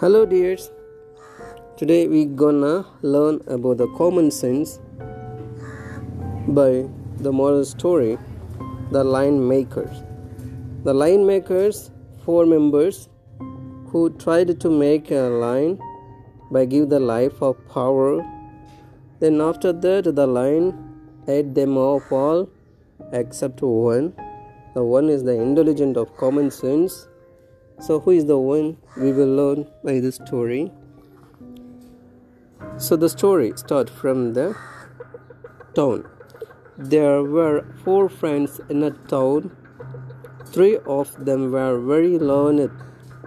Hello, dears. Today we gonna learn about the common sense by the moral story, The Lion Makers. The lion makers, four members who tried to make a line by give the life of power. Then after that, the line ate them off all except one. The one is the intelligent of common sense. So, who is the one we will learn by the story? So, the story starts from the town. There were four friends in a town. Three of them were very learned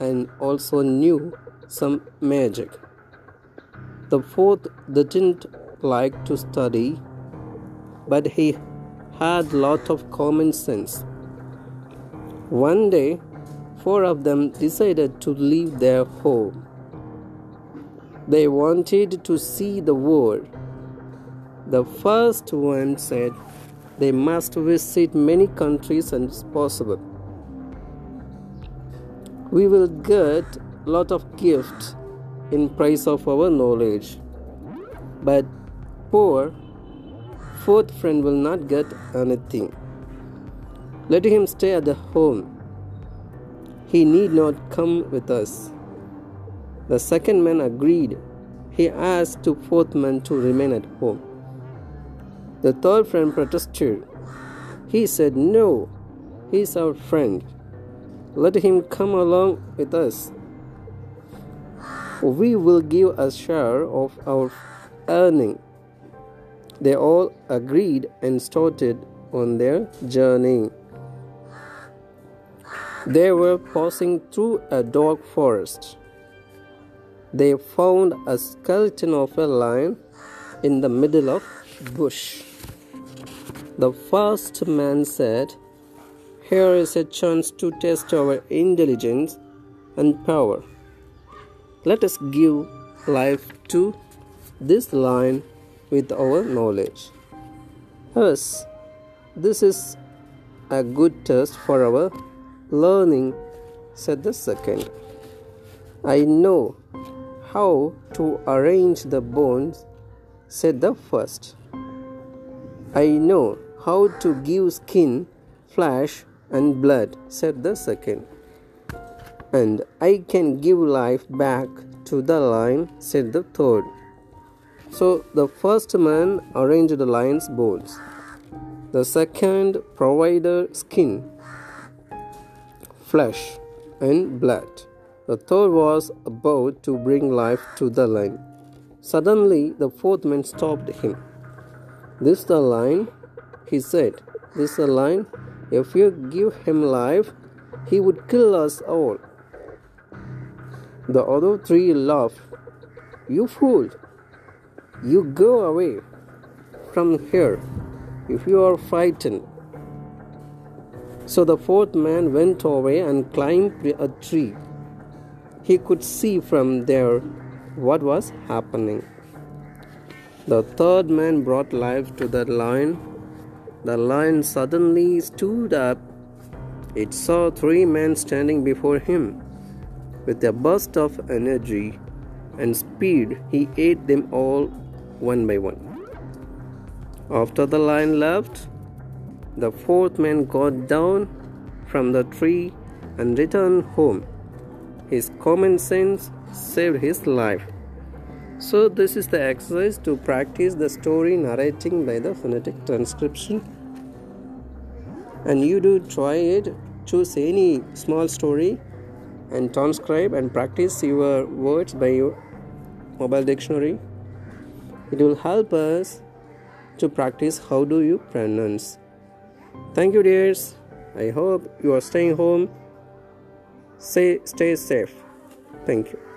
and also knew some magic. The fourth didn't like to study, but he had lot of common sense. One day, four of them decided to leave their home. They wanted to see the world. The first one said they must visit many countries as possible. We will get lot of gifts in price of our knowledge. But poor fourth friend will not get anything. Let him stay at the home. He need not come with us. The second man agreed. He asked the fourth man to remain at home. The third friend protested. He said, No, he is our friend. Let him come along with us. We will give a share of our earning. They all agreed and started on their journey. They were passing through a dark forest. They found a skeleton of a lion in the middle of bush. The first man said, Here is a chance to test our intelligence and power. Let us give life to this lion with our knowledge. Yes, this is a good test for our learning, said the second. I know how to arrange the bones, said the first. I know how to give skin, flesh, and blood, said the second. And I can give life back to the lion, said the third. So the first man arranged the lion's bones. The second provided skin, flesh, and blood. The third was about to bring life to the lion. Suddenly, the fourth man stopped him. This the lion, he said. This the lion. If you give him life, he would kill us all. The other three laughed. You fool! You go away from here if you are frightened. So the fourth man went away and climbed a tree. He could see from there what was happening. The third man brought life to the lion. The lion suddenly stood up. It saw three men standing before him. With a burst of energy and speed, he ate them all one by one. After the lion left, the fourth man got down from the tree and returned home. His common sense saved his life. So, this is the exercise to practice the story narrating by the phonetic transcription. And you do try it, choose any small story and transcribe and practice your words by your mobile dictionary it will help us to practice how do you pronounce thank you dears. I hope you are staying home. Say stay safe. Thank you